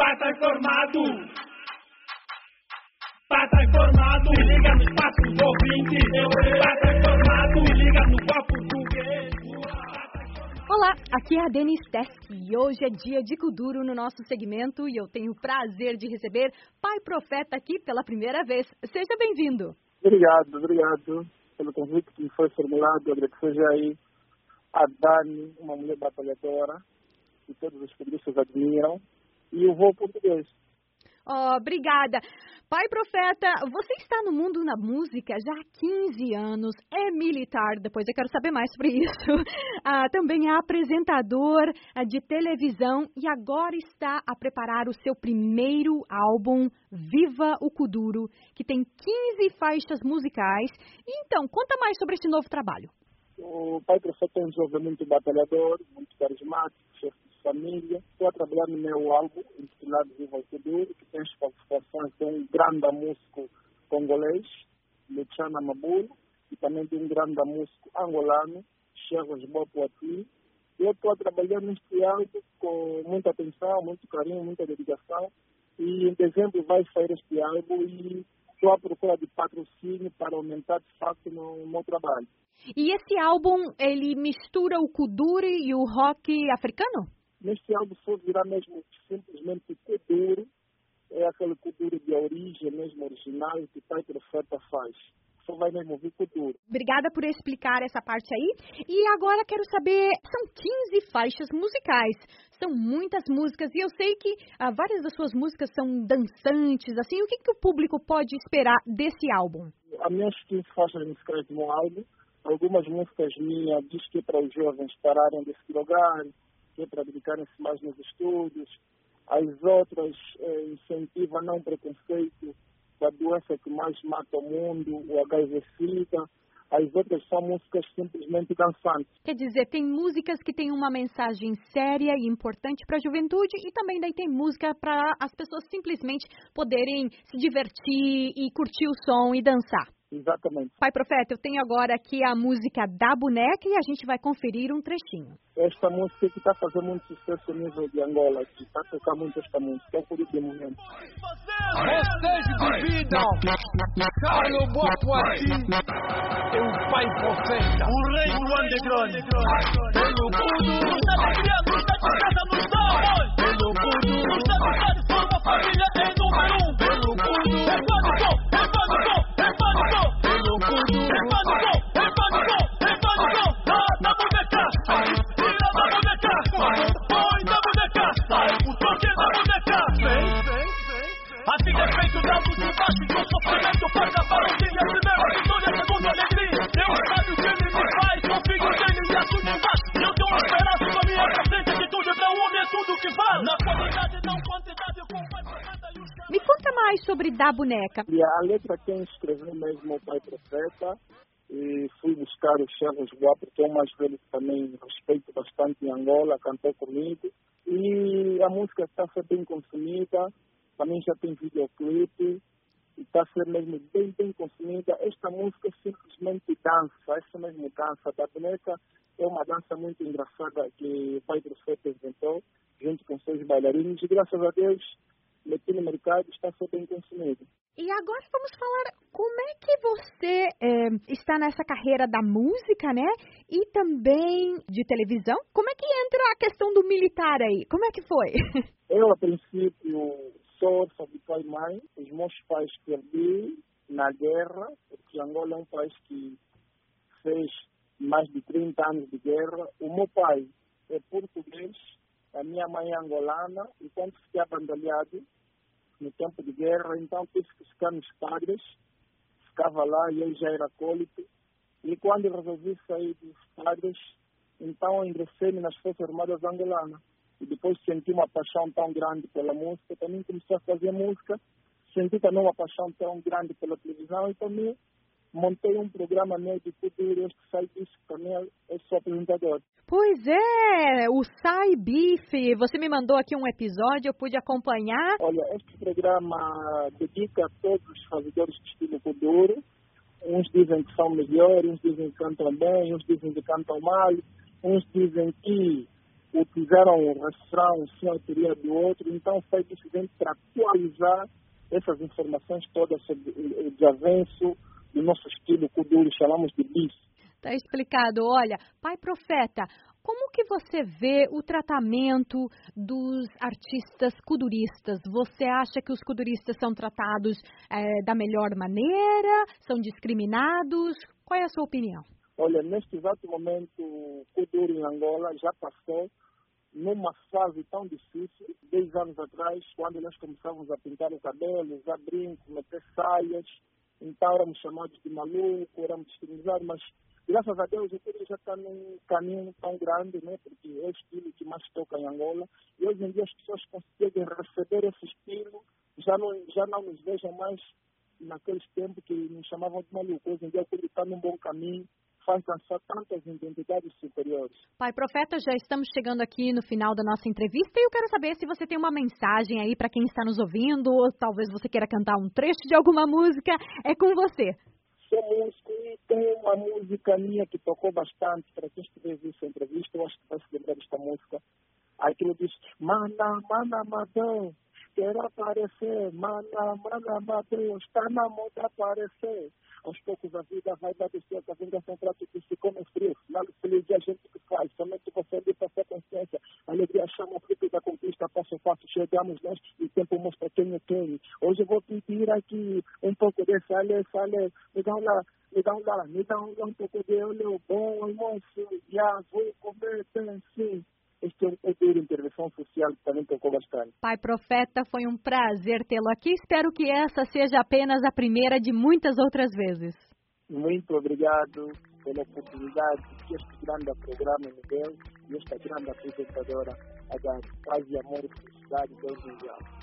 Pata informado. Pata informado. Se liga no espaço do ouvinte. Pata informado. Se liga no copo português. Olá, aqui é a Denis Tesk e hoje é dia de Kuduro no nosso segmento e eu tenho o prazer de receber Pai Profeta aqui pela primeira vez. Seja bem-vindo. Obrigado, obrigado pelo convite que foi formulado. Agradecer aí a Dani, uma mulher batalhadora, que todos os periodistas admiram, e o voo português. Oh, obrigada. Pai Profeta, você está no mundo da música já há 15 anos, é militar, depois eu quero saber mais sobre isso. Ah, também é apresentador ah, de televisão e agora está a preparar o seu primeiro álbum, Viva o Kuduro, que tem 15 faixas musicais. Então, conta mais sobre esse novo trabalho. O Pai Profeta é um jovem muito batalhador, muito carismático, chefe família. Estou a trabalhar no meu álbum, intitulado Viva o Kuduro, que tem participações de um grande músico congolês, Luciana Mabulo, e também de um grande músico angolano, Chegos Bopuati. Eu estou a trabalhar neste álbum com muita atenção, muito carinho, muita dedicação. E em dezembro vai sair este álbum e estou à procura de patrocínio para aumentar de fato no meu trabalho. E esse álbum, ele mistura o kuduro e o rock africano? Neste álbum só virá mesmo simplesmente kuduro, é aquele kuduro de origem mesmo original que o Pai Profeta faz. Só vai mesmo kuduro. Obrigada por explicar essa parte aí. E agora quero saber, são 15 faixas musicais. São muitas músicas e eu sei que ah, várias das suas músicas são dançantes, assim, o que, que o público pode esperar desse álbum? As minhas 15 faixas musicais no álbum algumas músicas minhas diz que é para os jovens pararem de se drogar, que é para dedicarem-se mais nos estudos. As outras eh, incentivam não preconceito da doença que mais mata o mundo, o HIV-Sida. As outras são músicas simplesmente dançantes. Quer dizer, tem músicas que têm uma mensagem séria e importante para a juventude e também daí tem música para as pessoas simplesmente poderem se divertir e curtir o som e dançar. Exatamente. Pai Profeta, eu tenho agora aqui a música da boneca e a gente vai conferir um trechinho. Esta música que está fazendo muito sucesso no nível de Angola, que está tocando muito esta música, é Curi de Momento. Vocês duvidam? Carlos Boapuati é o Pai Profeta. O rei do underground. Pelo mundo, Está de criança, está de casa nos damos. pelo mundo, Está de casa, sua família É de baixo sofrimento acabar o. Primeiro vitória, alegria. Deus sabe o que ele me faz. Confio nele e. Eu tenho uma esperança com a minha presente atitude. Para o homem é tudo que vale. Na qualidade, não quantidade. Com Me conta mais sobre da boneca. E a letra quem escreveu mesmo é o Pai Profeta. E fui buscar o Chegos Boa, porque é um mais velho que também respeito bastante em Angola, cantou comigo. E a música está ser bem consumida, também já tem videoclipe, e está a ser mesmo bem, bem consumida. Esta música é simplesmente dança, essa mesmo dança. Da boneca é uma dança muito engraçada que o Pai Profeta inventou, junto com seus bailarinos, e graças a Deus, meti no mercado está a ser bem consumido. E agora vamos falar como é que você eh, está nessa carreira da música, né? E também de televisão. Como é que entra a questão do militar aí? Como é que foi? Eu, a princípio, sou órfão de pai e mãe. Os meus pais perdi na guerra, porque Angola é um país que fez mais de 30 anos de guerra. O meu pai é português, a minha mãe é angolana, e quando fiquei abandonado no tempo de guerra, então tive que ficar nos padres, ficava lá e eu já era acólito. E quando resolvi sair dos padres, então ingressei nas Forças Armadas Angolanas. E depois senti uma paixão tão grande pela música, também comecei a fazer música, senti também uma paixão tão grande pela televisão e também montei um programa meu de futuro, este sai disso, também eu sou apresentador. Pois é, o Sai Bife. Você me mandou aqui um episódio, eu pude acompanhar. Olha, este programa dedica a todos os fazedores de estilo Kuduro. Uns dizem que são melhores, uns dizem que cantam bem, uns dizem que cantam mal, uns dizem que utilizaram o refrão, sim, a autoria do outro, então foi decidente para atualizar essas informações todas sobre o desavenço do nosso estilo Kuduro, chamamos de bis. Está explicado. Olha, pai profeta, como que você vê o tratamento dos artistas kuduristas? Você acha que os kuduristas são tratados é, da melhor maneira? São discriminados? Qual é a sua opinião? Olha, neste exato momento, o Kuduro em Angola já passou numa fase tão difícil, 10 anos atrás, quando nós começávamos a pintar o cabelo, usar brincos, meter saias, então éramos chamados de maluco, éramos discriminados, mas graças a Deus o tudo já está num caminho tão grande, né? porque é o estilo que mais toca em Angola, e hoje em dia as pessoas conseguem receber esse estilo, já não, já não nos vejam mais naqueles tempos que nos chamavam de maluco, hoje em dia o tudo está num bom caminho, dançar tantas identidades superiores. Pai Profeta, já estamos chegando aqui no final da nossa entrevista e eu quero saber se você tem uma mensagem aí para quem está nos ouvindo, ou talvez você queira cantar um trecho de alguma música, é com você. Sou músico e tem uma música minha que tocou bastante, para quem estiver vendo essa entrevista, eu acho que vai se lembrar desta música. Aquilo diz, mana, mana, madão, quero aparecer, mana, mana, madão, está na moda aparecer aos poucos a vida vai dar certo, a vingança é prato que se come frio, nada feliz é a gente que faz, somente você para ser consciência, a alegria chama o fruto da conquista, passo a passo chegamos nós e o tempo mostra quem é quem. Hoje eu vou pedir aqui um pouco de sale, sale, me dá um lá, me dá um lá, me dá um, um pouco de óleo bom, almoço, já vou comer bem sim é um poder de intervenção social que também tocou bastante. Pai Profeta, foi um prazer tê-lo aqui. Espero que essa seja apenas a primeira de muitas outras vezes. Muito obrigado pela oportunidade que este grande programa me deu e esta grande apresentadora a dar paz e amor e felicidade os dias.